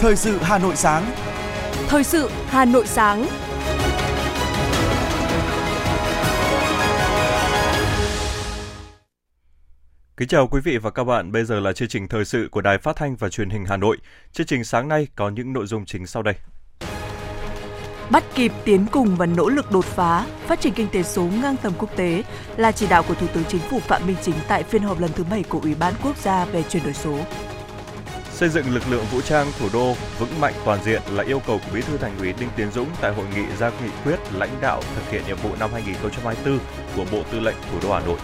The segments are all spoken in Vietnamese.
Thời sự Hà Nội sáng. Thời sự Hà Nội sáng. Kính chào quý vị và các bạn, bây giờ là chương trình thời sự của Đài Phát thanh và Truyền hình Hà Nội. Chương trình sáng nay có những nội dung chính sau đây. Bắt kịp tiến cùng và nỗ lực đột phá, phát triển kinh tế số ngang tầm quốc tế là chỉ đạo của Thủ tướng Chính phủ Phạm Minh Chính tại phiên họp lần thứ 7 của Ủy ban Quốc gia về chuyển đổi số. Xây dựng lực lượng vũ trang thủ đô vững mạnh toàn diện là yêu cầu của Bí thư Thành ủy Đinh Tiến Dũng tại hội nghị ra nghị quyết lãnh đạo thực hiện nhiệm vụ năm 2024 của Bộ Tư lệnh Thủ đô Hà Nội.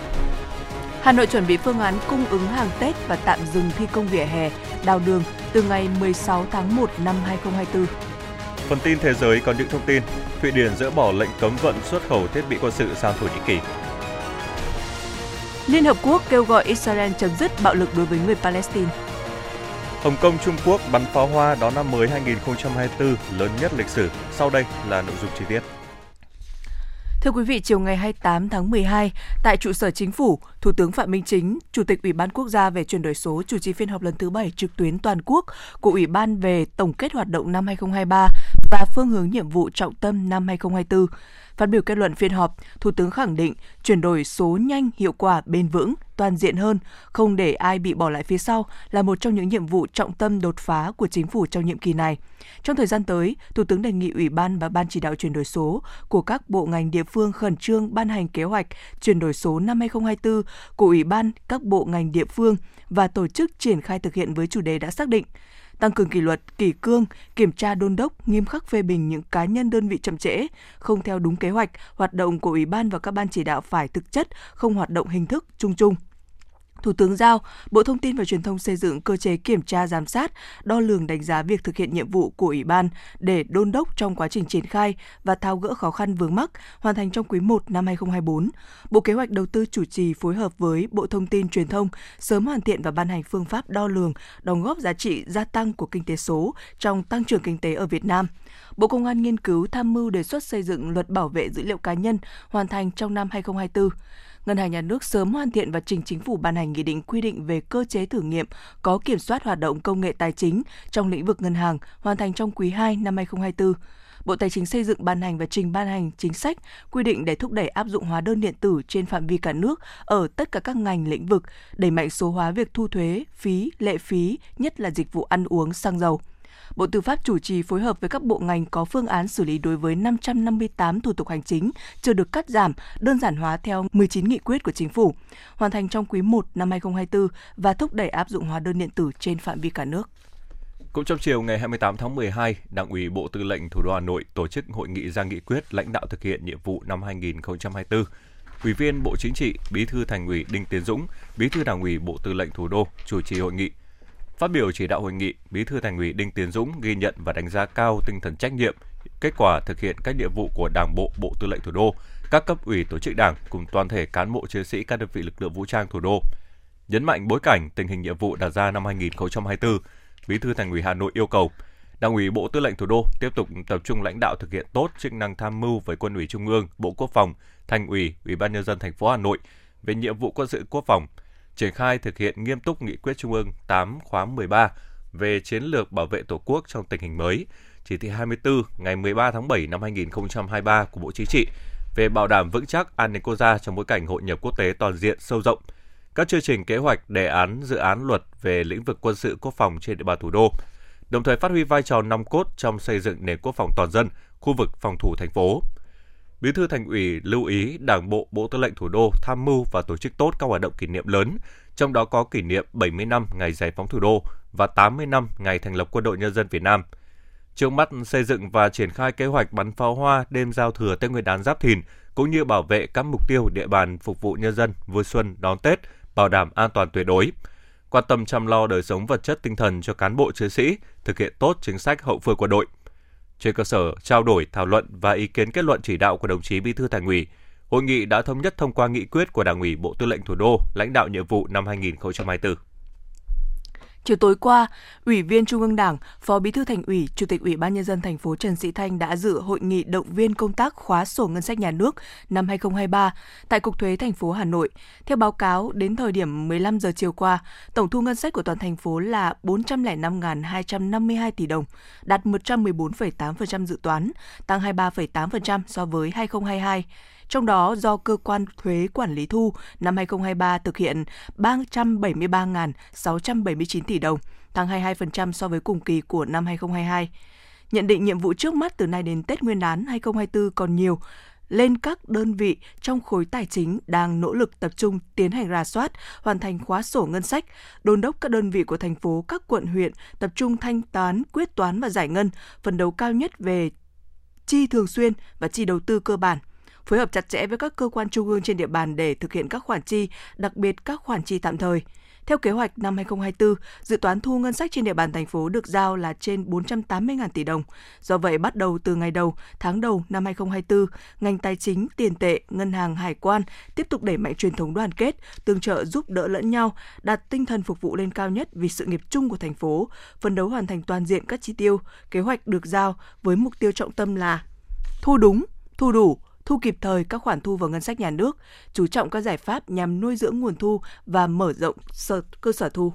Hà Nội chuẩn bị phương án cung ứng hàng Tết và tạm dừng thi công vỉa hè, đào đường từ ngày 16 tháng 1 năm 2024. Phần tin thế giới có những thông tin, Thụy Điển dỡ bỏ lệnh cấm vận xuất khẩu thiết bị quân sự sang Thổ Nhĩ Kỳ. Liên Hợp Quốc kêu gọi Israel chấm dứt bạo lực đối với người Palestine. Hồng Kông Trung Quốc bắn pháo hoa đón năm mới 2024 lớn nhất lịch sử. Sau đây là nội dung chi tiết. Thưa quý vị, chiều ngày 28 tháng 12, tại trụ sở chính phủ, Thủ tướng Phạm Minh Chính, Chủ tịch Ủy ban Quốc gia về chuyển đổi số chủ trì phiên họp lần thứ 7 trực tuyến toàn quốc của Ủy ban về tổng kết hoạt động năm 2023 và phương hướng nhiệm vụ trọng tâm năm 2024. Phát biểu kết luận phiên họp, Thủ tướng khẳng định chuyển đổi số nhanh, hiệu quả, bền vững, toàn diện hơn, không để ai bị bỏ lại phía sau là một trong những nhiệm vụ trọng tâm đột phá của chính phủ trong nhiệm kỳ này. Trong thời gian tới, Thủ tướng đề nghị Ủy ban và Ban chỉ đạo chuyển đổi số của các bộ ngành địa phương khẩn trương ban hành kế hoạch chuyển đổi số năm 2024 của Ủy ban, các bộ ngành địa phương và tổ chức triển khai thực hiện với chủ đề đã xác định tăng cường kỷ luật, kỷ cương, kiểm tra đôn đốc, nghiêm khắc phê bình những cá nhân đơn vị chậm trễ, không theo đúng kế hoạch, hoạt động của Ủy ban và các ban chỉ đạo phải thực chất, không hoạt động hình thức chung chung. Thủ tướng giao Bộ Thông tin và Truyền thông xây dựng cơ chế kiểm tra giám sát, đo lường đánh giá việc thực hiện nhiệm vụ của Ủy ban để đôn đốc trong quá trình triển khai và tháo gỡ khó khăn vướng mắc, hoàn thành trong quý 1 năm 2024. Bộ Kế hoạch Đầu tư chủ trì phối hợp với Bộ Thông tin Truyền thông sớm hoàn thiện và ban hành phương pháp đo lường, đóng góp giá trị gia tăng của kinh tế số trong tăng trưởng kinh tế ở Việt Nam. Bộ Công an nghiên cứu tham mưu đề xuất xây dựng luật bảo vệ dữ liệu cá nhân hoàn thành trong năm 2024. Ngân hàng Nhà nước sớm hoàn thiện và trình chính phủ ban hành nghị định quy định về cơ chế thử nghiệm có kiểm soát hoạt động công nghệ tài chính trong lĩnh vực ngân hàng hoàn thành trong quý 2 năm 2024. Bộ Tài chính xây dựng ban hành và trình ban hành chính sách quy định để thúc đẩy áp dụng hóa đơn điện tử trên phạm vi cả nước ở tất cả các ngành lĩnh vực, đẩy mạnh số hóa việc thu thuế, phí, lệ phí, nhất là dịch vụ ăn uống, xăng dầu. Bộ Tư pháp chủ trì phối hợp với các bộ ngành có phương án xử lý đối với 558 thủ tục hành chính chưa được cắt giảm, đơn giản hóa theo 19 nghị quyết của chính phủ, hoàn thành trong quý 1 năm 2024 và thúc đẩy áp dụng hóa đơn điện tử trên phạm vi cả nước. Cũng trong chiều ngày 28 tháng 12, Đảng ủy Bộ Tư lệnh Thủ đô Hà Nội tổ chức hội nghị ra nghị quyết lãnh đạo thực hiện nhiệm vụ năm 2024. Ủy viên Bộ Chính trị, Bí thư Thành ủy Đinh Tiến Dũng, Bí thư Đảng ủy Bộ Tư lệnh Thủ đô chủ trì hội nghị. Phát biểu chỉ đạo hội nghị, Bí thư Thành ủy Đinh Tiến Dũng ghi nhận và đánh giá cao tinh thần trách nhiệm, kết quả thực hiện các nhiệm vụ của Đảng bộ Bộ Tư lệnh Thủ đô, các cấp ủy tổ chức Đảng cùng toàn thể cán bộ chiến sĩ các đơn vị lực lượng vũ trang thủ đô. Nhấn mạnh bối cảnh tình hình nhiệm vụ đặt ra năm 2024, Bí thư Thành ủy Hà Nội yêu cầu Đảng ủy Bộ Tư lệnh Thủ đô tiếp tục tập trung lãnh đạo thực hiện tốt chức năng tham mưu với Quân ủy Trung ương, Bộ Quốc phòng, Thành ủy, Ủy ban nhân dân thành phố Hà Nội về nhiệm vụ quân sự quốc phòng, triển khai thực hiện nghiêm túc nghị quyết Trung ương 8 khóa 13 về chiến lược bảo vệ Tổ quốc trong tình hình mới, chỉ thị 24 ngày 13 tháng 7 năm 2023 của Bộ Chính trị về bảo đảm vững chắc an ninh quốc gia trong bối cảnh hội nhập quốc tế toàn diện sâu rộng, các chương trình kế hoạch, đề án, dự án luật về lĩnh vực quân sự quốc phòng trên địa bàn thủ đô, đồng thời phát huy vai trò nòng cốt trong xây dựng nền quốc phòng toàn dân, khu vực phòng thủ thành phố. Bí thư Thành ủy lưu ý Đảng bộ Bộ Tư lệnh Thủ đô tham mưu và tổ chức tốt các hoạt động kỷ niệm lớn, trong đó có kỷ niệm 70 năm ngày giải phóng thủ đô và 80 năm ngày thành lập Quân đội Nhân dân Việt Nam. Trước mắt xây dựng và triển khai kế hoạch bắn pháo hoa đêm giao thừa Tết Nguyên đán Giáp Thìn cũng như bảo vệ các mục tiêu địa bàn phục vụ nhân dân vui xuân đón Tết, bảo đảm an toàn tuyệt đối. Quan tâm chăm lo đời sống vật chất tinh thần cho cán bộ chiến sĩ, thực hiện tốt chính sách hậu phương quân đội. Trên cơ sở trao đổi, thảo luận và ý kiến kết luận chỉ đạo của đồng chí Bí thư Thành ủy, hội nghị đã thống nhất thông qua nghị quyết của Đảng ủy Bộ Tư lệnh Thủ đô lãnh đạo nhiệm vụ năm 2024. Chiều tối qua, Ủy viên Trung ương Đảng, Phó Bí thư Thành ủy, Chủ tịch Ủy ban nhân dân thành phố Trần Sĩ Thanh đã dự hội nghị động viên công tác khóa sổ ngân sách nhà nước năm 2023 tại Cục Thuế thành phố Hà Nội. Theo báo cáo, đến thời điểm 15 giờ chiều qua, tổng thu ngân sách của toàn thành phố là 405.252 tỷ đồng, đạt 114,8% dự toán, tăng 23,8% so với 2022. Trong đó, do cơ quan thuế quản lý thu năm 2023 thực hiện 373.679 tỷ đồng, tăng 22% so với cùng kỳ của năm 2022. Nhận định nhiệm vụ trước mắt từ nay đến Tết Nguyên đán 2024 còn nhiều, lên các đơn vị trong khối tài chính đang nỗ lực tập trung tiến hành rà soát, hoàn thành khóa sổ ngân sách, đôn đốc các đơn vị của thành phố, các quận huyện tập trung thanh toán, quyết toán và giải ngân, phần đấu cao nhất về chi thường xuyên và chi đầu tư cơ bản – phối hợp chặt chẽ với các cơ quan trung ương trên địa bàn để thực hiện các khoản chi, đặc biệt các khoản chi tạm thời. Theo kế hoạch năm 2024, dự toán thu ngân sách trên địa bàn thành phố được giao là trên 480.000 tỷ đồng. Do vậy, bắt đầu từ ngày đầu, tháng đầu năm 2024, ngành tài chính, tiền tệ, ngân hàng, hải quan tiếp tục đẩy mạnh truyền thống đoàn kết, tương trợ giúp đỡ lẫn nhau, đặt tinh thần phục vụ lên cao nhất vì sự nghiệp chung của thành phố, phấn đấu hoàn thành toàn diện các chi tiêu, kế hoạch được giao với mục tiêu trọng tâm là thu đúng, thu đủ, thu kịp thời các khoản thu vào ngân sách nhà nước, chú trọng các giải pháp nhằm nuôi dưỡng nguồn thu và mở rộng sở, cơ sở thu.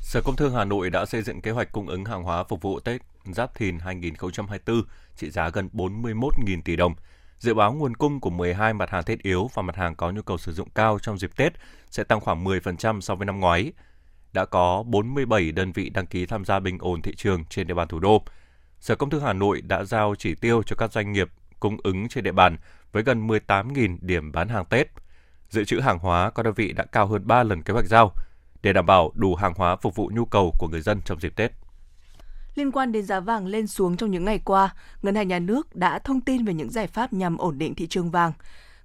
Sở Công Thương Hà Nội đã xây dựng kế hoạch cung ứng hàng hóa phục vụ Tết Giáp Thìn 2024 trị giá gần 41.000 tỷ đồng. Dự báo nguồn cung của 12 mặt hàng thiết yếu và mặt hàng có nhu cầu sử dụng cao trong dịp Tết sẽ tăng khoảng 10% so với năm ngoái. Đã có 47 đơn vị đăng ký tham gia bình ổn thị trường trên địa bàn thủ đô. Sở Công Thương Hà Nội đã giao chỉ tiêu cho các doanh nghiệp cung ứng trên địa bàn với gần 18.000 điểm bán hàng Tết. Dự trữ hàng hóa có đơn vị đã cao hơn 3 lần kế hoạch giao để đảm bảo đủ hàng hóa phục vụ nhu cầu của người dân trong dịp Tết. Liên quan đến giá vàng lên xuống trong những ngày qua, Ngân hàng Nhà nước đã thông tin về những giải pháp nhằm ổn định thị trường vàng.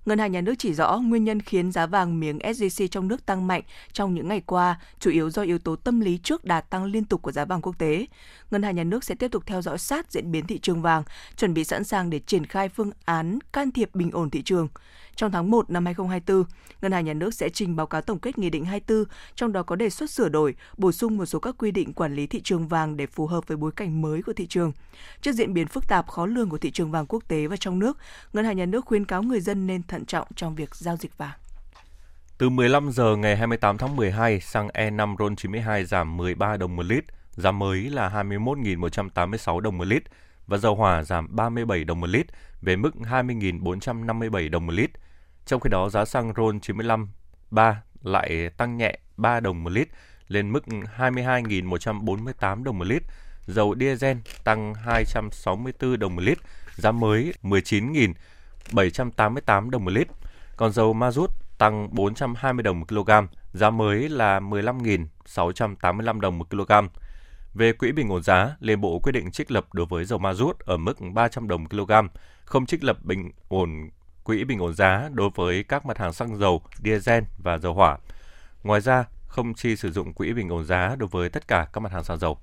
Ngân hàng Nhà nước chỉ rõ nguyên nhân khiến giá vàng miếng SJC trong nước tăng mạnh trong những ngày qua, chủ yếu do yếu tố tâm lý trước đà tăng liên tục của giá vàng quốc tế. Ngân hàng Nhà nước sẽ tiếp tục theo dõi sát diễn biến thị trường vàng, chuẩn bị sẵn sàng để triển khai phương án can thiệp bình ổn thị trường. Trong tháng 1 năm 2024, Ngân hàng Nhà nước sẽ trình báo cáo tổng kết Nghị định 24, trong đó có đề xuất sửa đổi, bổ sung một số các quy định quản lý thị trường vàng để phù hợp với bối cảnh mới của thị trường. Trước diễn biến phức tạp khó lường của thị trường vàng quốc tế và trong nước, Ngân hàng Nhà nước khuyến cáo người dân nên thận trọng trong việc giao dịch vàng. Từ 15 giờ ngày 28 tháng 12, xăng E5 RON92 giảm 13 đồng một lít, giá mới là 21.186 đồng một lít và dầu hỏa giảm 37 đồng một lít về mức 20.457 đồng một lít. Trong khi đó, giá xăng RON 95 3 lại tăng nhẹ 3 đồng một lít lên mức 22.148 đồng một lít. Dầu diesel tăng 264 đồng một lít, giá mới 19.788 đồng một lít. Còn dầu ma rút tăng 420 đồng một kg, giá mới là 15.685 đồng một kg. Về quỹ bình ổn giá, Liên Bộ quyết định trích lập đối với dầu ma rút ở mức 300 đồng kg, không trích lập bình ổn quỹ bình ổn giá đối với các mặt hàng xăng dầu, diesel và dầu hỏa. Ngoài ra, không chi sử dụng quỹ bình ổn giá đối với tất cả các mặt hàng xăng dầu.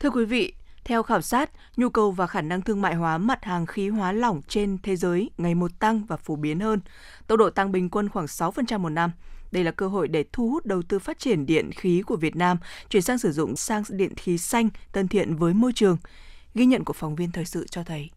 Thưa quý vị, theo khảo sát, nhu cầu và khả năng thương mại hóa mặt hàng khí hóa lỏng trên thế giới ngày một tăng và phổ biến hơn. Tốc độ tăng bình quân khoảng 6% một năm. Đây là cơ hội để thu hút đầu tư phát triển điện khí của Việt Nam chuyển sang sử dụng sang điện khí xanh thân thiện với môi trường. Ghi nhận của phóng viên thời sự cho thấy.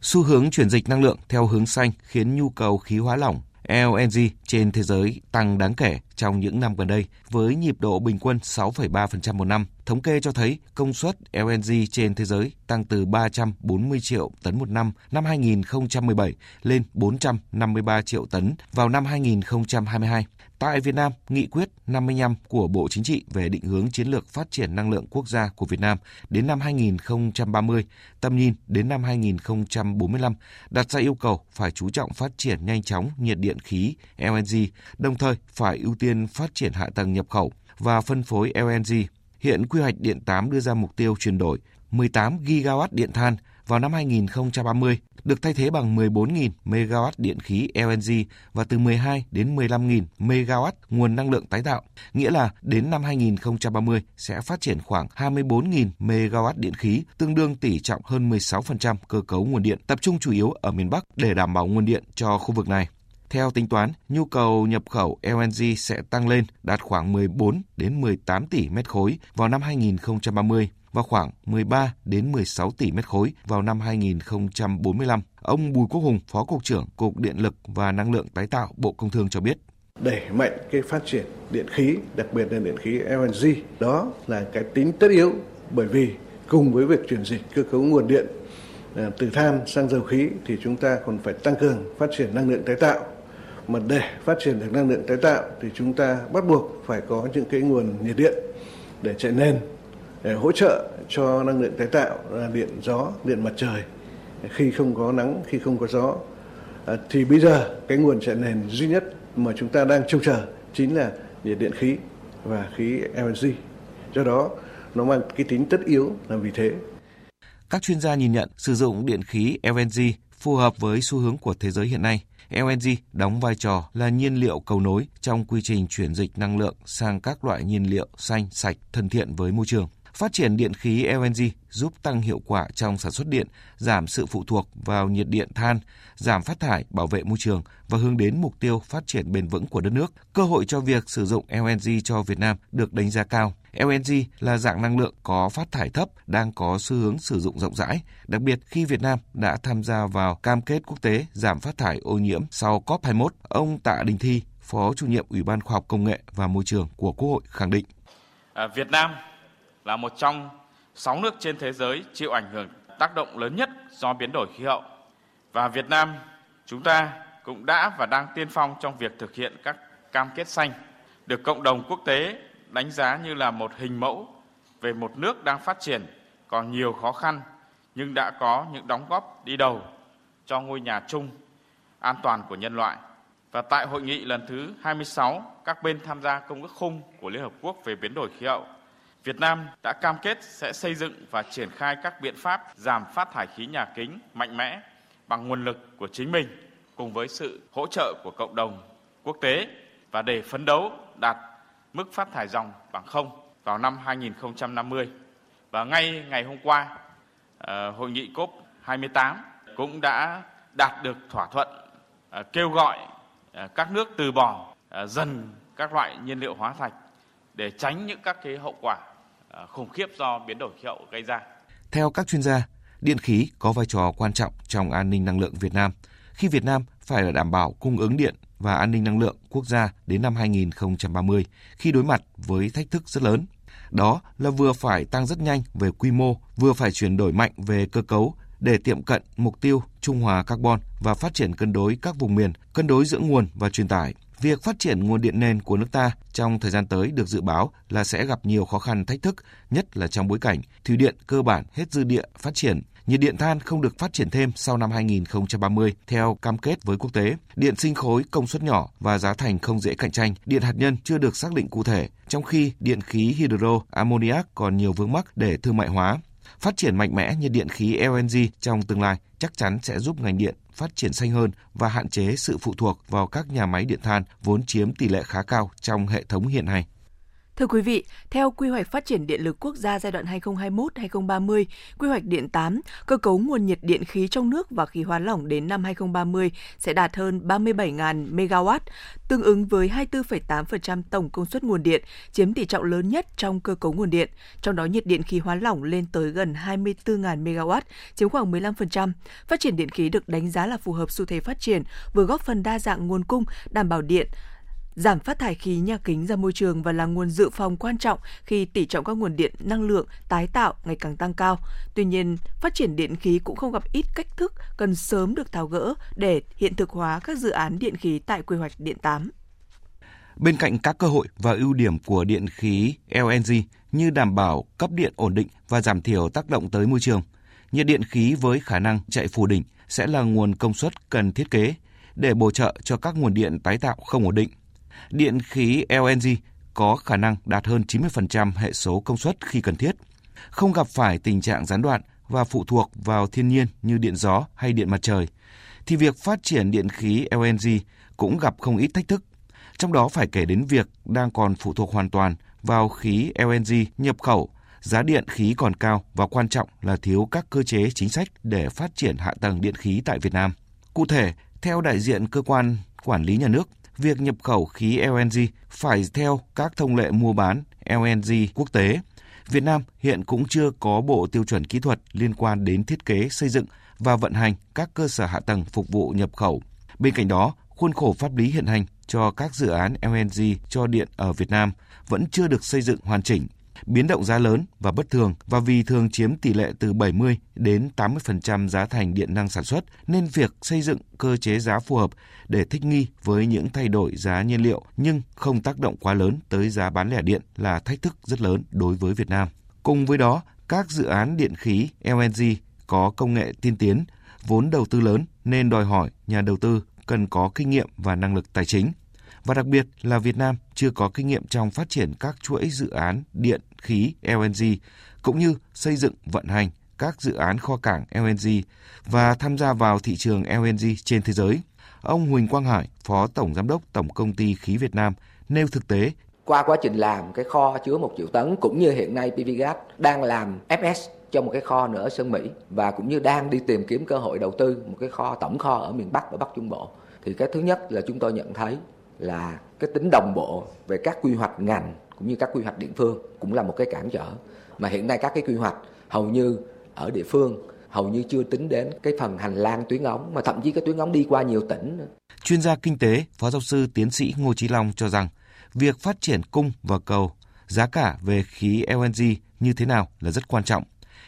Xu hướng chuyển dịch năng lượng theo hướng xanh khiến nhu cầu khí hóa lỏng LNG trên thế giới tăng đáng kể trong những năm gần đây với nhịp độ bình quân 6,3% một năm. Thống kê cho thấy công suất LNG trên thế giới tăng từ 340 triệu tấn một năm năm 2017 lên 453 triệu tấn vào năm 2022. Tại Việt Nam, Nghị quyết 55 của Bộ Chính trị về định hướng chiến lược phát triển năng lượng quốc gia của Việt Nam đến năm 2030, tầm nhìn đến năm 2045 đặt ra yêu cầu phải chú trọng phát triển nhanh chóng nhiệt điện khí LNG, đồng thời phải ưu tiên phát triển hạ tầng nhập khẩu và phân phối LNG. Hiện quy hoạch điện 8 đưa ra mục tiêu chuyển đổi 18 gigawatt điện than vào năm 2030 được thay thế bằng 14.000 MW điện khí LNG và từ 12 đến 15.000 MW nguồn năng lượng tái tạo, nghĩa là đến năm 2030 sẽ phát triển khoảng 24.000 MW điện khí, tương đương tỷ trọng hơn 16% cơ cấu nguồn điện, tập trung chủ yếu ở miền Bắc để đảm bảo nguồn điện cho khu vực này. Theo tính toán, nhu cầu nhập khẩu LNG sẽ tăng lên đạt khoảng 14 đến 18 tỷ mét khối vào năm 2030 và khoảng 13 đến 16 tỷ mét khối vào năm 2045. Ông Bùi Quốc Hùng, Phó Cục trưởng Cục Điện lực và Năng lượng tái tạo Bộ Công Thương cho biết đẩy mạnh cái phát triển điện khí, đặc biệt là điện khí LNG. Đó là cái tính tất yếu bởi vì cùng với việc chuyển dịch cơ cấu nguồn điện à, từ than sang dầu khí thì chúng ta còn phải tăng cường phát triển năng lượng tái tạo. Mà để phát triển được năng lượng tái tạo thì chúng ta bắt buộc phải có những cái nguồn nhiệt điện để chạy nền để hỗ trợ cho năng lượng tái tạo là điện gió, điện mặt trời khi không có nắng, khi không có gió. À, thì bây giờ cái nguồn chạy nền duy nhất mà chúng ta đang trông chờ chính là nhiệt điện khí và khí LNG. Do đó nó mang cái tính tất yếu là vì thế. Các chuyên gia nhìn nhận sử dụng điện khí LNG phù hợp với xu hướng của thế giới hiện nay. LNG đóng vai trò là nhiên liệu cầu nối trong quy trình chuyển dịch năng lượng sang các loại nhiên liệu xanh, sạch, thân thiện với môi trường. Phát triển điện khí LNG giúp tăng hiệu quả trong sản xuất điện, giảm sự phụ thuộc vào nhiệt điện than, giảm phát thải, bảo vệ môi trường và hướng đến mục tiêu phát triển bền vững của đất nước. Cơ hội cho việc sử dụng LNG cho Việt Nam được đánh giá cao. LNG là dạng năng lượng có phát thải thấp, đang có xu hướng sử dụng rộng rãi, đặc biệt khi Việt Nam đã tham gia vào cam kết quốc tế giảm phát thải ô nhiễm sau COP21. Ông Tạ Đình Thi, Phó chủ nhiệm Ủy ban Khoa học Công nghệ và Môi trường của Quốc hội khẳng định. À, Việt Nam là một trong sáu nước trên thế giới chịu ảnh hưởng tác động lớn nhất do biến đổi khí hậu. Và Việt Nam chúng ta cũng đã và đang tiên phong trong việc thực hiện các cam kết xanh, được cộng đồng quốc tế đánh giá như là một hình mẫu về một nước đang phát triển còn nhiều khó khăn nhưng đã có những đóng góp đi đầu cho ngôi nhà chung an toàn của nhân loại. Và tại hội nghị lần thứ 26, các bên tham gia công ước khung của Liên Hợp Quốc về biến đổi khí hậu Việt Nam đã cam kết sẽ xây dựng và triển khai các biện pháp giảm phát thải khí nhà kính mạnh mẽ bằng nguồn lực của chính mình cùng với sự hỗ trợ của cộng đồng quốc tế và để phấn đấu đạt mức phát thải dòng bằng không vào năm 2050. Và ngay ngày hôm qua, ờ, hội nghị COP 28 cũng đã đạt được thỏa thuận ờ, kêu gọi ờ, các nước từ bỏ dần các loại nhiên liệu hóa thạch để tránh những các cái hậu quả À, khủng khiếp do biến đổi khí hậu gây ra. Theo các chuyên gia, điện khí có vai trò quan trọng trong an ninh năng lượng Việt Nam khi Việt Nam phải đảm bảo cung ứng điện và an ninh năng lượng quốc gia đến năm 2030 khi đối mặt với thách thức rất lớn. Đó là vừa phải tăng rất nhanh về quy mô, vừa phải chuyển đổi mạnh về cơ cấu để tiệm cận mục tiêu trung hòa carbon và phát triển cân đối các vùng miền, cân đối giữa nguồn và truyền tải. Việc phát triển nguồn điện nền của nước ta trong thời gian tới được dự báo là sẽ gặp nhiều khó khăn thách thức, nhất là trong bối cảnh thủy điện cơ bản hết dư địa phát triển, nhiệt điện than không được phát triển thêm sau năm 2030 theo cam kết với quốc tế, điện sinh khối công suất nhỏ và giá thành không dễ cạnh tranh, điện hạt nhân chưa được xác định cụ thể, trong khi điện khí hydro, ammoniac còn nhiều vướng mắc để thương mại hóa. Phát triển mạnh mẽ nhiệt điện khí LNG trong tương lai chắc chắn sẽ giúp ngành điện phát triển xanh hơn và hạn chế sự phụ thuộc vào các nhà máy điện than vốn chiếm tỷ lệ khá cao trong hệ thống hiện nay. Thưa quý vị, theo quy hoạch phát triển điện lực quốc gia giai đoạn 2021-2030, quy hoạch điện 8, cơ cấu nguồn nhiệt điện khí trong nước và khí hóa lỏng đến năm 2030 sẽ đạt hơn 37.000 MW, tương ứng với 24,8% tổng công suất nguồn điện, chiếm tỷ trọng lớn nhất trong cơ cấu nguồn điện. Trong đó nhiệt điện khí hóa lỏng lên tới gần 24.000 MW, chiếm khoảng 15%. Phát triển điện khí được đánh giá là phù hợp xu thế phát triển, vừa góp phần đa dạng nguồn cung, đảm bảo điện, giảm phát thải khí nhà kính ra môi trường và là nguồn dự phòng quan trọng khi tỷ trọng các nguồn điện năng lượng tái tạo ngày càng tăng cao. Tuy nhiên, phát triển điện khí cũng không gặp ít cách thức cần sớm được tháo gỡ để hiện thực hóa các dự án điện khí tại quy hoạch điện 8. Bên cạnh các cơ hội và ưu điểm của điện khí LNG như đảm bảo cấp điện ổn định và giảm thiểu tác động tới môi trường, nhiệt điện khí với khả năng chạy phù đỉnh sẽ là nguồn công suất cần thiết kế để bổ trợ cho các nguồn điện tái tạo không ổn định điện khí LNG có khả năng đạt hơn 90% hệ số công suất khi cần thiết, không gặp phải tình trạng gián đoạn và phụ thuộc vào thiên nhiên như điện gió hay điện mặt trời, thì việc phát triển điện khí LNG cũng gặp không ít thách thức. Trong đó phải kể đến việc đang còn phụ thuộc hoàn toàn vào khí LNG nhập khẩu, giá điện khí còn cao và quan trọng là thiếu các cơ chế chính sách để phát triển hạ tầng điện khí tại Việt Nam. Cụ thể, theo đại diện cơ quan quản lý nhà nước. Việc nhập khẩu khí LNG phải theo các thông lệ mua bán LNG quốc tế. Việt Nam hiện cũng chưa có bộ tiêu chuẩn kỹ thuật liên quan đến thiết kế, xây dựng và vận hành các cơ sở hạ tầng phục vụ nhập khẩu. Bên cạnh đó, khuôn khổ pháp lý hiện hành cho các dự án LNG cho điện ở Việt Nam vẫn chưa được xây dựng hoàn chỉnh biến động giá lớn và bất thường và vì thường chiếm tỷ lệ từ 70 đến 80% giá thành điện năng sản xuất nên việc xây dựng cơ chế giá phù hợp để thích nghi với những thay đổi giá nhiên liệu nhưng không tác động quá lớn tới giá bán lẻ điện là thách thức rất lớn đối với Việt Nam. Cùng với đó, các dự án điện khí LNG có công nghệ tiên tiến, vốn đầu tư lớn nên đòi hỏi nhà đầu tư cần có kinh nghiệm và năng lực tài chính và đặc biệt là Việt Nam chưa có kinh nghiệm trong phát triển các chuỗi dự án điện, khí, LNG, cũng như xây dựng vận hành các dự án kho cảng LNG và tham gia vào thị trường LNG trên thế giới. Ông Huỳnh Quang Hải, Phó Tổng Giám đốc Tổng Công ty Khí Việt Nam, nêu thực tế qua quá trình làm cái kho chứa một triệu tấn cũng như hiện nay PVGas đang làm FS cho một cái kho nữa ở Sơn Mỹ và cũng như đang đi tìm kiếm cơ hội đầu tư một cái kho tổng kho ở miền Bắc và Bắc Trung Bộ thì cái thứ nhất là chúng tôi nhận thấy là cái tính đồng bộ về các quy hoạch ngành cũng như các quy hoạch địa phương cũng là một cái cản trở mà hiện nay các cái quy hoạch hầu như ở địa phương hầu như chưa tính đến cái phần hành lang tuyến ống mà thậm chí cái tuyến ống đi qua nhiều tỉnh. Chuyên gia kinh tế, Phó giáo sư tiến sĩ Ngô Chí Long cho rằng việc phát triển cung và cầu, giá cả về khí LNG như thế nào là rất quan trọng.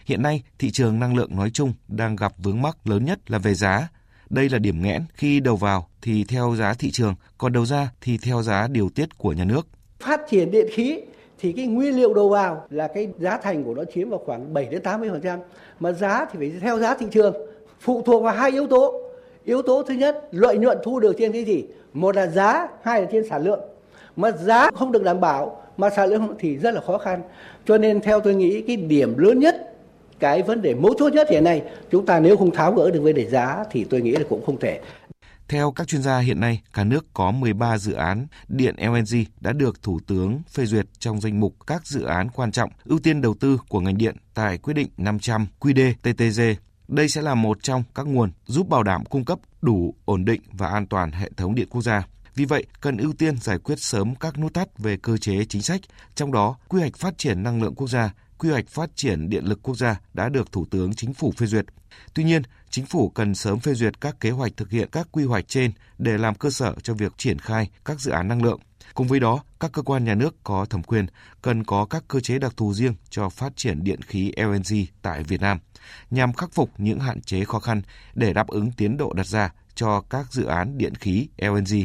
Hiện nay, thị trường năng lượng nói chung đang gặp vướng mắc lớn nhất là về giá. Đây là điểm nghẽn khi đầu vào thì theo giá thị trường, còn đầu ra thì theo giá điều tiết của nhà nước. Phát triển điện khí thì cái nguyên liệu đầu vào là cái giá thành của nó chiếm vào khoảng 7 đến 80%, mà giá thì phải theo giá thị trường, phụ thuộc vào hai yếu tố. Yếu tố thứ nhất, lợi nhuận thu được trên cái gì? Một là giá, hai là trên sản lượng. Mà giá không được đảm bảo mà sản lượng thì rất là khó khăn. Cho nên theo tôi nghĩ cái điểm lớn nhất cái vấn đề mấu chốt nhất hiện nay chúng ta nếu không tháo gỡ được vấn đề giá thì tôi nghĩ là cũng không thể theo các chuyên gia hiện nay, cả nước có 13 dự án điện LNG đã được Thủ tướng phê duyệt trong danh mục các dự án quan trọng ưu tiên đầu tư của ngành điện tại quyết định 500 QĐ-TTG. Đây sẽ là một trong các nguồn giúp bảo đảm cung cấp đủ, ổn định và an toàn hệ thống điện quốc gia. Vì vậy, cần ưu tiên giải quyết sớm các nút thắt về cơ chế chính sách, trong đó quy hoạch phát triển năng lượng quốc gia, quy hoạch phát triển điện lực quốc gia đã được Thủ tướng Chính phủ phê duyệt. Tuy nhiên, chính phủ cần sớm phê duyệt các kế hoạch thực hiện các quy hoạch trên để làm cơ sở cho việc triển khai các dự án năng lượng. Cùng với đó, các cơ quan nhà nước có thẩm quyền cần có các cơ chế đặc thù riêng cho phát triển điện khí LNG tại Việt Nam, nhằm khắc phục những hạn chế khó khăn để đáp ứng tiến độ đặt ra cho các dự án điện khí LNG.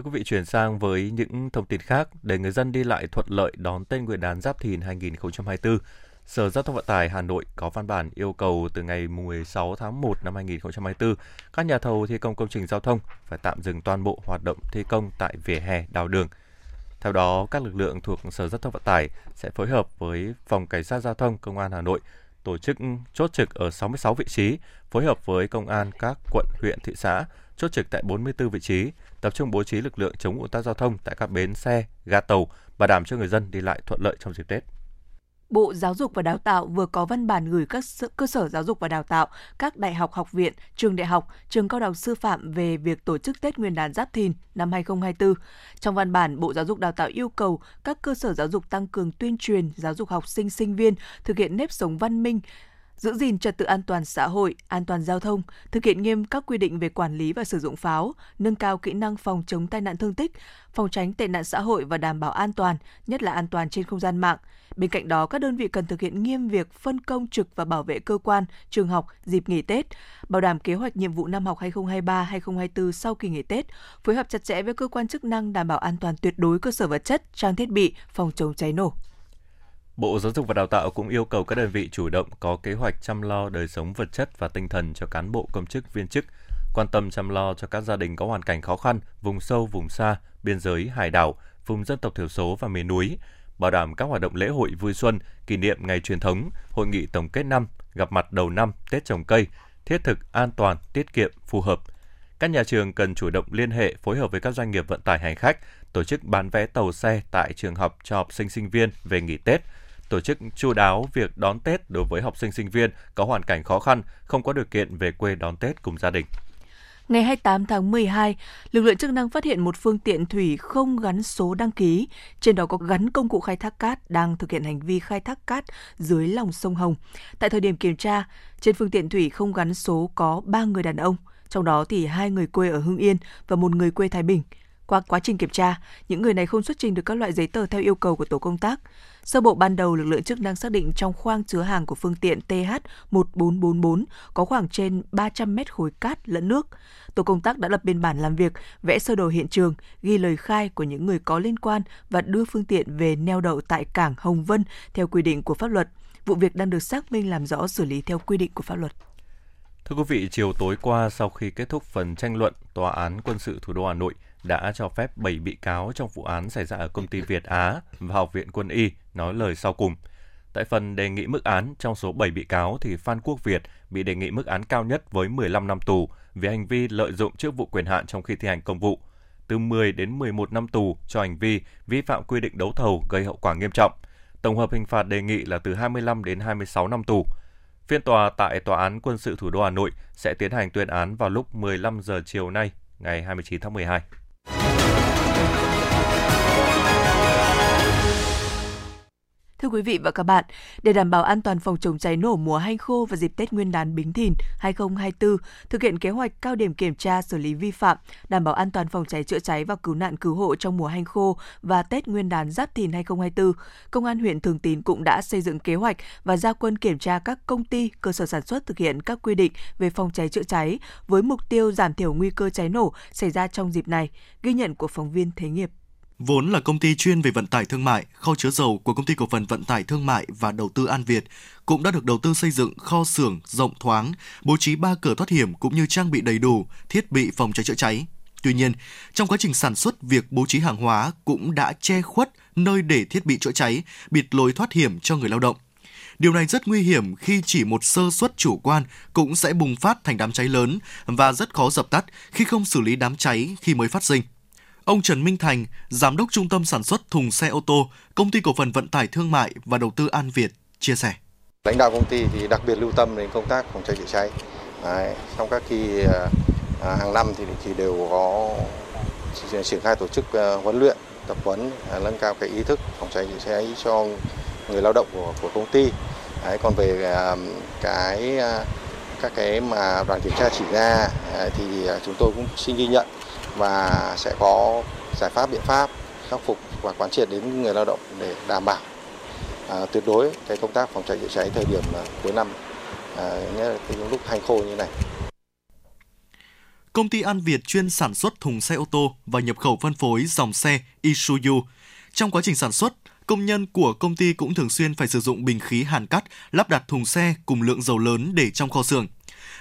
Thưa quý vị, chuyển sang với những thông tin khác để người dân đi lại thuận lợi đón Tết Nguyên đán Giáp Thìn 2024. Sở Giao thông Vận tải Hà Nội có văn bản yêu cầu từ ngày 16 tháng 1 năm 2024, các nhà thầu thi công công trình giao thông phải tạm dừng toàn bộ hoạt động thi công tại vỉa hè, đào đường. Theo đó, các lực lượng thuộc Sở Giao thông Vận tải sẽ phối hợp với Phòng Cảnh sát Giao thông Công an Hà Nội tổ chức chốt trực ở 66 vị trí, phối hợp với công an các quận, huyện, thị xã, chốt trực tại 44 vị trí, tập trung bố trí lực lượng chống ùn tắc giao thông tại các bến xe, ga tàu, bảo đảm cho người dân đi lại thuận lợi trong dịp Tết. Bộ Giáo dục và Đào tạo vừa có văn bản gửi các cơ sở giáo dục và đào tạo, các đại học học viện, trường đại học, trường cao đẳng sư phạm về việc tổ chức Tết Nguyên đán Giáp Thìn năm 2024. Trong văn bản, Bộ Giáo dục Đào tạo yêu cầu các cơ sở giáo dục tăng cường tuyên truyền giáo dục học sinh sinh viên thực hiện nếp sống văn minh, giữ gìn trật tự an toàn xã hội, an toàn giao thông, thực hiện nghiêm các quy định về quản lý và sử dụng pháo, nâng cao kỹ năng phòng chống tai nạn thương tích, phòng tránh tệ nạn xã hội và đảm bảo an toàn, nhất là an toàn trên không gian mạng. Bên cạnh đó, các đơn vị cần thực hiện nghiêm việc phân công trực và bảo vệ cơ quan, trường học dịp nghỉ Tết, bảo đảm kế hoạch nhiệm vụ năm học 2023-2024 sau kỳ nghỉ Tết, phối hợp chặt chẽ với cơ quan chức năng đảm bảo an toàn tuyệt đối cơ sở vật chất, trang thiết bị, phòng chống cháy nổ. Bộ Giáo dục và Đào tạo cũng yêu cầu các đơn vị chủ động có kế hoạch chăm lo đời sống vật chất và tinh thần cho cán bộ công chức viên chức, quan tâm chăm lo cho các gia đình có hoàn cảnh khó khăn, vùng sâu, vùng xa, biên giới, hải đảo, vùng dân tộc thiểu số và miền núi, bảo đảm các hoạt động lễ hội vui xuân, kỷ niệm ngày truyền thống, hội nghị tổng kết năm, gặp mặt đầu năm, Tết trồng cây, thiết thực, an toàn, tiết kiệm, phù hợp. Các nhà trường cần chủ động liên hệ phối hợp với các doanh nghiệp vận tải hành khách, tổ chức bán vé tàu xe tại trường học cho học sinh sinh viên về nghỉ Tết, tổ chức chu đáo việc đón Tết đối với học sinh sinh viên có hoàn cảnh khó khăn, không có điều kiện về quê đón Tết cùng gia đình. Ngày 28 tháng 12, lực lượng chức năng phát hiện một phương tiện thủy không gắn số đăng ký, trên đó có gắn công cụ khai thác cát đang thực hiện hành vi khai thác cát dưới lòng sông Hồng. Tại thời điểm kiểm tra, trên phương tiện thủy không gắn số có 3 người đàn ông, trong đó thì hai người quê ở Hưng Yên và một người quê Thái Bình. Qua quá trình kiểm tra, những người này không xuất trình được các loại giấy tờ theo yêu cầu của tổ công tác. Sơ bộ ban đầu, lực lượng chức năng xác định trong khoang chứa hàng của phương tiện TH1444 có khoảng trên 300 mét khối cát lẫn nước. Tổ công tác đã lập biên bản làm việc, vẽ sơ đồ hiện trường, ghi lời khai của những người có liên quan và đưa phương tiện về neo đậu tại cảng Hồng Vân theo quy định của pháp luật. Vụ việc đang được xác minh làm rõ xử lý theo quy định của pháp luật. Thưa quý vị, chiều tối qua sau khi kết thúc phần tranh luận, Tòa án quân sự thủ đô Hà Nội đã cho phép 7 bị cáo trong vụ án xảy ra ở công ty Việt Á và Học viện Quân y nói lời sau cùng. Tại phần đề nghị mức án, trong số 7 bị cáo thì Phan Quốc Việt bị đề nghị mức án cao nhất với 15 năm tù vì hành vi lợi dụng chức vụ quyền hạn trong khi thi hành công vụ, từ 10 đến 11 năm tù cho hành vi vi phạm quy định đấu thầu gây hậu quả nghiêm trọng. Tổng hợp hình phạt đề nghị là từ 25 đến 26 năm tù. Phiên tòa tại Tòa án Quân sự Thủ đô Hà Nội sẽ tiến hành tuyên án vào lúc 15 giờ chiều nay, ngày 29 tháng 12. Thưa quý vị và các bạn, để đảm bảo an toàn phòng chống cháy nổ mùa hanh khô và dịp Tết Nguyên đán Bính Thìn 2024, thực hiện kế hoạch cao điểm kiểm tra xử lý vi phạm, đảm bảo an toàn phòng cháy chữa cháy và cứu nạn cứu hộ trong mùa hanh khô và Tết Nguyên đán Giáp Thìn 2024, Công an huyện Thường Tín cũng đã xây dựng kế hoạch và ra quân kiểm tra các công ty, cơ sở sản xuất thực hiện các quy định về phòng cháy chữa cháy với mục tiêu giảm thiểu nguy cơ cháy nổ xảy ra trong dịp này, ghi nhận của phóng viên Thế nghiệp. Vốn là công ty chuyên về vận tải thương mại, kho chứa dầu của công ty cổ phần vận tải thương mại và đầu tư An Việt cũng đã được đầu tư xây dựng kho xưởng rộng thoáng, bố trí ba cửa thoát hiểm cũng như trang bị đầy đủ thiết bị phòng cháy chữa cháy. Tuy nhiên, trong quá trình sản xuất, việc bố trí hàng hóa cũng đã che khuất nơi để thiết bị chữa cháy, bịt lối thoát hiểm cho người lao động. Điều này rất nguy hiểm khi chỉ một sơ suất chủ quan cũng sẽ bùng phát thành đám cháy lớn và rất khó dập tắt khi không xử lý đám cháy khi mới phát sinh. Ông Trần Minh Thành, Giám đốc Trung tâm Sản xuất Thùng Xe ô tô, Công ty Cổ phần Vận tải Thương mại và Đầu tư An Việt, chia sẻ. Lãnh đạo công ty thì đặc biệt lưu tâm đến công tác phòng cháy chữa cháy. Đấy, trong các kỳ à, à, hàng năm thì thì đều có triển khai tổ chức à, huấn luyện, tập huấn à, nâng cao cái ý thức phòng cháy chữa cháy cho người lao động của của công ty. Đấy, còn về à, cái à, các cái mà đoàn kiểm tra chỉ ra à, thì à, chúng tôi cũng xin ghi nhận và sẽ có giải pháp biện pháp khắc phục và quán triệt đến người lao động để đảm bảo à, tuyệt đối cái công tác phòng cháy chữa cháy thời điểm à, cuối năm à, nhất là lúc hành khô như này. Công ty An Việt chuyên sản xuất thùng xe ô tô và nhập khẩu phân phối dòng xe Isuzu. Trong quá trình sản xuất, công nhân của công ty cũng thường xuyên phải sử dụng bình khí hàn cắt lắp đặt thùng xe cùng lượng dầu lớn để trong kho xưởng.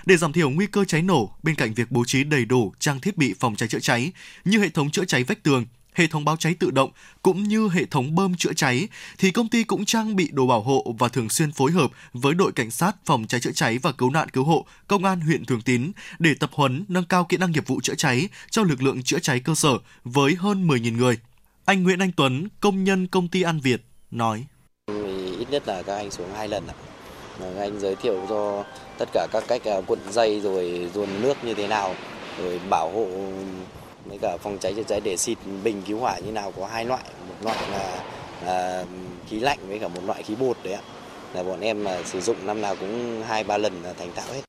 Để giảm thiểu nguy cơ cháy nổ, bên cạnh việc bố trí đầy đủ trang thiết bị phòng cháy chữa cháy như hệ thống chữa cháy vách tường, hệ thống báo cháy tự động cũng như hệ thống bơm chữa cháy thì công ty cũng trang bị đồ bảo hộ và thường xuyên phối hợp với đội cảnh sát phòng cháy chữa cháy và cứu nạn cứu hộ công an huyện Thường Tín để tập huấn nâng cao kỹ năng nghiệp vụ chữa cháy cho lực lượng chữa cháy cơ sở với hơn 10.000 người. Anh Nguyễn Anh Tuấn, công nhân công ty An Việt nói: Ít nhất là các anh xuống hai lần ạ. Anh giới thiệu cho tất cả các cách à, cuộn dây rồi dồn nước như thế nào rồi bảo hộ với cả phòng cháy chữa cháy để xịt bình cứu hỏa như nào có hai loại. Một loại là, là khí lạnh với cả một loại khí bột đấy ạ. Là bọn em à, sử dụng năm nào cũng hai ba lần là thành thạo hết.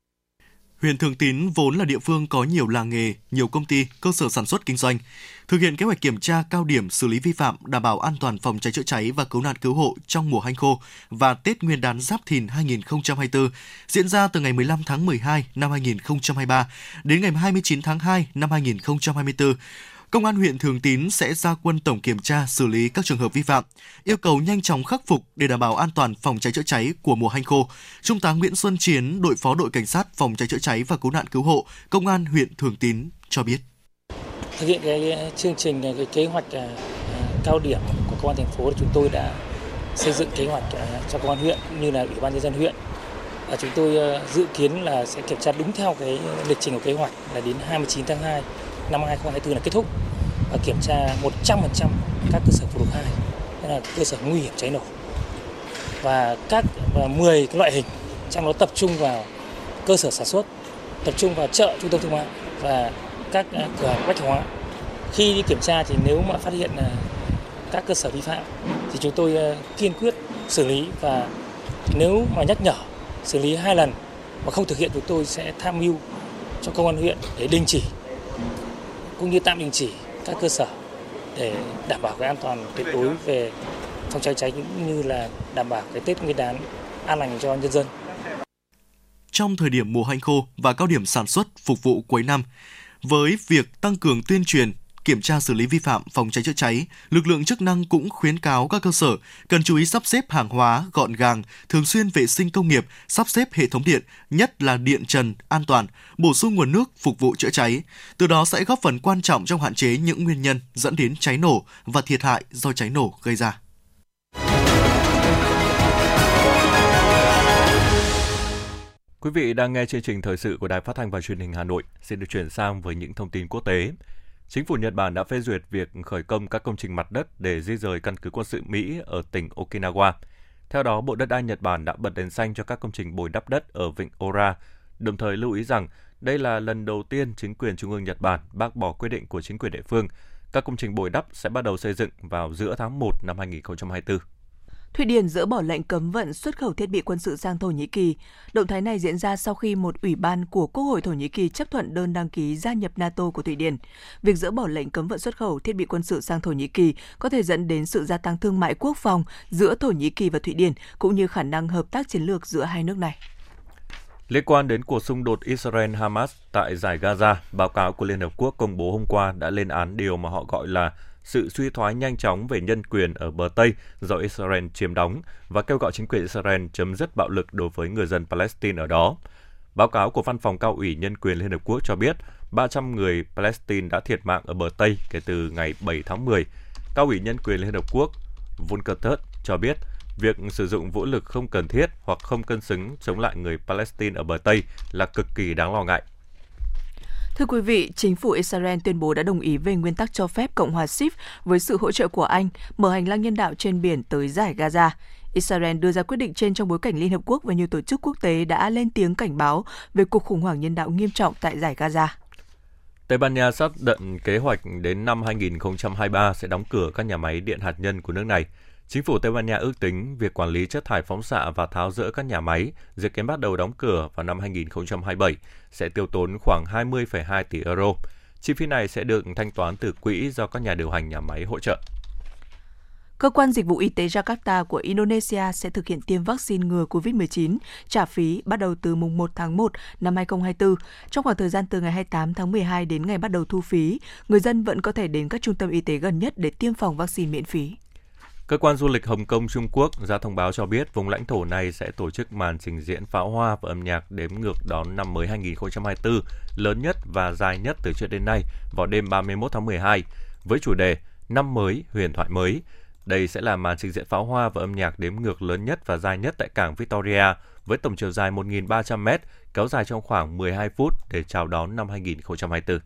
Huyện Thường Tín vốn là địa phương có nhiều làng nghề, nhiều công ty, cơ sở sản xuất kinh doanh. Thực hiện kế hoạch kiểm tra cao điểm xử lý vi phạm, đảm bảo an toàn phòng cháy chữa cháy và cứu nạn cứu hộ trong mùa hanh khô và Tết Nguyên đán Giáp Thìn 2024 diễn ra từ ngày 15 tháng 12 năm 2023 đến ngày 29 tháng 2 năm 2024 Công an huyện Thường Tín sẽ ra quân tổng kiểm tra xử lý các trường hợp vi phạm, yêu cầu nhanh chóng khắc phục để đảm bảo an toàn phòng cháy chữa cháy của mùa hanh khô. Trung tá Nguyễn Xuân Chiến, đội phó đội cảnh sát phòng cháy chữa cháy và cứu nạn cứu hộ, Công an huyện Thường Tín cho biết. Thực hiện cái chương trình, cái kế hoạch à, cao điểm của công an thành phố thì chúng tôi đã xây dựng kế hoạch à, cho công an huyện như là ủy ban nhân dân huyện. Và chúng tôi à, dự kiến là sẽ kiểm tra đúng theo cái lịch trình của kế hoạch là đến 29 tháng 2 năm 2024 là kết thúc và kiểm tra 100% các cơ sở phụ lục 2 tức là cơ sở nguy hiểm cháy nổ. Và các, và 10 cái loại hình trong đó tập trung vào cơ sở sản xuất, tập trung vào chợ, trung tâm thương mại và các à, cửa hàng bách hóa khi đi kiểm tra thì nếu mà phát hiện à, các cơ sở vi phạm thì chúng tôi à, kiên quyết xử lý và nếu mà nhắc nhở xử lý hai lần mà không thực hiện chúng tôi sẽ tham mưu cho công an huyện để đình chỉ cũng như tạm đình chỉ các cơ sở để đảm bảo cái an toàn tuyệt đối về phòng cháy cháy cũng như là đảm bảo cái Tết Nguyên đán an lành cho nhân dân. Trong thời điểm mùa hanh khô và cao điểm sản xuất phục vụ cuối năm, với việc tăng cường tuyên truyền, kiểm tra xử lý vi phạm phòng cháy chữa cháy, lực lượng chức năng cũng khuyến cáo các cơ sở cần chú ý sắp xếp hàng hóa gọn gàng, thường xuyên vệ sinh công nghiệp, sắp xếp hệ thống điện, nhất là điện trần an toàn, bổ sung nguồn nước phục vụ chữa cháy. Từ đó sẽ góp phần quan trọng trong hạn chế những nguyên nhân dẫn đến cháy nổ và thiệt hại do cháy nổ gây ra. Quý vị đang nghe chương trình thời sự của Đài Phát thanh và Truyền hình Hà Nội. Xin được chuyển sang với những thông tin quốc tế. Chính phủ Nhật Bản đã phê duyệt việc khởi công các công trình mặt đất để di rời căn cứ quân sự Mỹ ở tỉnh Okinawa. Theo đó, Bộ Đất đai Nhật Bản đã bật đèn xanh cho các công trình bồi đắp đất ở vịnh Ora, đồng thời lưu ý rằng đây là lần đầu tiên chính quyền trung ương Nhật Bản bác bỏ quyết định của chính quyền địa phương. Các công trình bồi đắp sẽ bắt đầu xây dựng vào giữa tháng 1 năm 2024. Thụy Điển dỡ bỏ lệnh cấm vận xuất khẩu thiết bị quân sự sang Thổ Nhĩ Kỳ. Động thái này diễn ra sau khi một ủy ban của Quốc hội Thổ Nhĩ Kỳ chấp thuận đơn đăng ký gia nhập NATO của Thụy Điển. Việc dỡ bỏ lệnh cấm vận xuất khẩu thiết bị quân sự sang Thổ Nhĩ Kỳ có thể dẫn đến sự gia tăng thương mại quốc phòng giữa Thổ Nhĩ Kỳ và Thụy Điển, cũng như khả năng hợp tác chiến lược giữa hai nước này. Liên quan đến cuộc xung đột Israel-Hamas tại giải Gaza, báo cáo của Liên Hợp Quốc công bố hôm qua đã lên án điều mà họ gọi là sự suy thoái nhanh chóng về nhân quyền ở bờ Tây do Israel chiếm đóng và kêu gọi chính quyền Israel chấm dứt bạo lực đối với người dân Palestine ở đó. Báo cáo của Văn phòng Cao ủy Nhân quyền Liên Hợp Quốc cho biết 300 người Palestine đã thiệt mạng ở bờ Tây kể từ ngày 7 tháng 10. Cao ủy Nhân quyền Liên Hợp Quốc Volker Turk cho biết, việc sử dụng vũ lực không cần thiết hoặc không cân xứng chống lại người Palestine ở bờ Tây là cực kỳ đáng lo ngại. Thưa quý vị, chính phủ Israel tuyên bố đã đồng ý về nguyên tắc cho phép Cộng hòa Sif với sự hỗ trợ của Anh mở hành lang nhân đạo trên biển tới giải Gaza. Israel đưa ra quyết định trên trong bối cảnh Liên Hợp Quốc và nhiều tổ chức quốc tế đã lên tiếng cảnh báo về cuộc khủng hoảng nhân đạo nghiêm trọng tại giải Gaza. Tây Ban Nha sắp định kế hoạch đến năm 2023 sẽ đóng cửa các nhà máy điện hạt nhân của nước này. Chính phủ Tây Ban Nha ước tính việc quản lý chất thải phóng xạ và tháo rỡ các nhà máy dự kiến bắt đầu đóng cửa vào năm 2027 sẽ tiêu tốn khoảng 20,2 tỷ euro. Chi phí này sẽ được thanh toán từ quỹ do các nhà điều hành nhà máy hỗ trợ. Cơ quan Dịch vụ Y tế Jakarta của Indonesia sẽ thực hiện tiêm vaccine ngừa COVID-19 trả phí bắt đầu từ mùng 1 tháng 1 năm 2024. Trong khoảng thời gian từ ngày 28 tháng 12 đến ngày bắt đầu thu phí, người dân vẫn có thể đến các trung tâm y tế gần nhất để tiêm phòng vaccine miễn phí. Cơ quan du lịch Hồng Kông Trung Quốc ra thông báo cho biết vùng lãnh thổ này sẽ tổ chức màn trình diễn pháo hoa và âm nhạc đếm ngược đón năm mới 2024 lớn nhất và dài nhất từ trước đến nay vào đêm 31 tháng 12 với chủ đề Năm mới, huyền thoại mới. Đây sẽ là màn trình diễn pháo hoa và âm nhạc đếm ngược lớn nhất và dài nhất tại cảng Victoria với tổng chiều dài 1.300 m, kéo dài trong khoảng 12 phút để chào đón năm 2024.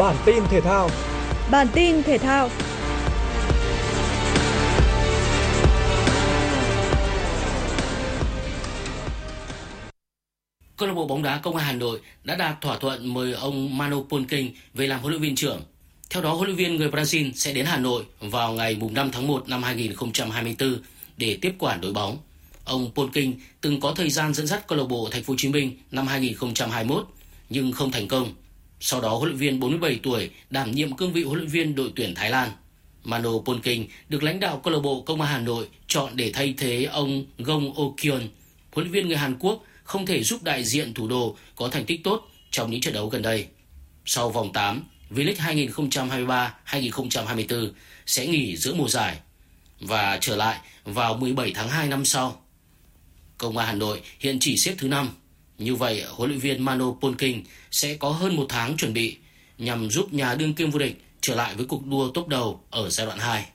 Bản tin thể thao. Bản tin thể thao. Câu lạc bộ bóng đá Công an Hà Nội đã đạt thỏa thuận mời ông Mano Polking về làm huấn luyện viên trưởng. Theo đó, huấn luyện viên người Brazil sẽ đến Hà Nội vào ngày 5 tháng 1 năm 2024 để tiếp quản đội bóng. Ông Polking từng có thời gian dẫn dắt câu lạc bộ Thành phố Hồ Chí Minh năm 2021 nhưng không thành công sau đó, huấn luyện viên 47 tuổi đảm nhiệm cương vị huấn luyện viên đội tuyển Thái Lan. Mano Polking được lãnh đạo câu lạc bộ Công an Hà Nội chọn để thay thế ông Gong Okyon huấn luyện viên người Hàn Quốc không thể giúp đại diện thủ đô có thành tích tốt trong những trận đấu gần đây. Sau vòng 8, V-League 2023-2024 sẽ nghỉ giữa mùa giải và trở lại vào 17 tháng 2 năm sau. Công an Hà Nội hiện chỉ xếp thứ 5. Như vậy, huấn luyện viên Mano Polking sẽ có hơn một tháng chuẩn bị nhằm giúp nhà đương kim vô địch trở lại với cuộc đua top đầu ở giai đoạn 2.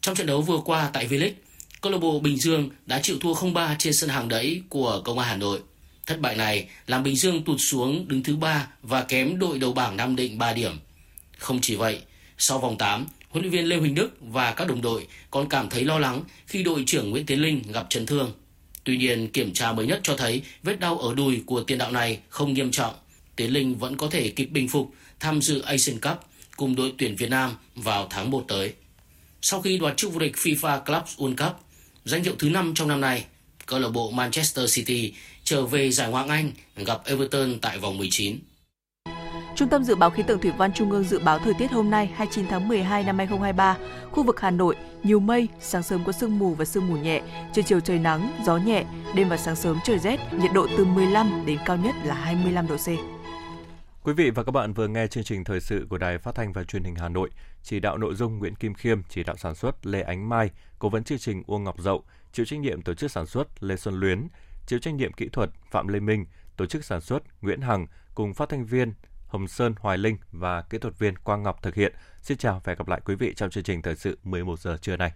Trong trận đấu vừa qua tại V-League, câu lạc bộ Bình Dương đã chịu thua 0-3 trên sân hàng đẫy của Công an Hà Nội. Thất bại này làm Bình Dương tụt xuống đứng thứ 3 và kém đội đầu bảng Nam Định 3 điểm. Không chỉ vậy, sau vòng 8, huấn luyện viên Lê Huỳnh Đức và các đồng đội còn cảm thấy lo lắng khi đội trưởng Nguyễn Tiến Linh gặp chấn thương. Tuy nhiên, kiểm tra mới nhất cho thấy vết đau ở đùi của tiền đạo này không nghiêm trọng. Tiến Linh vẫn có thể kịp bình phục tham dự Asian Cup cùng đội tuyển Việt Nam vào tháng 1 tới. Sau khi đoạt chức vô địch FIFA Clubs World Cup, danh hiệu thứ 5 trong năm nay, câu lạc bộ Manchester City trở về giải Ngoại hạng Anh gặp Everton tại vòng 19. Trung tâm Dự báo Khí tượng Thủy văn Trung ương dự báo thời tiết hôm nay 29 tháng 12 năm 2023, khu vực Hà Nội nhiều mây, sáng sớm có sương mù và sương mù nhẹ, trưa chiều trời nắng, gió nhẹ, đêm và sáng sớm trời rét, nhiệt độ từ 15 đến cao nhất là 25 độ C. Quý vị và các bạn vừa nghe chương trình thời sự của Đài Phát thanh và Truyền hình Hà Nội, chỉ đạo nội dung Nguyễn Kim Khiêm, chỉ đạo sản xuất Lê Ánh Mai, cố vấn chương trình Uông Ngọc Dậu, chịu trách nhiệm tổ chức sản xuất Lê Xuân Luyến, chịu trách nhiệm kỹ thuật Phạm Lê Minh, tổ chức sản xuất Nguyễn Hằng cùng phát thanh viên Hồng Sơn, Hoài Linh và kỹ thuật viên Quang Ngọc thực hiện. Xin chào và hẹn gặp lại quý vị trong chương trình thời sự 11 giờ trưa nay.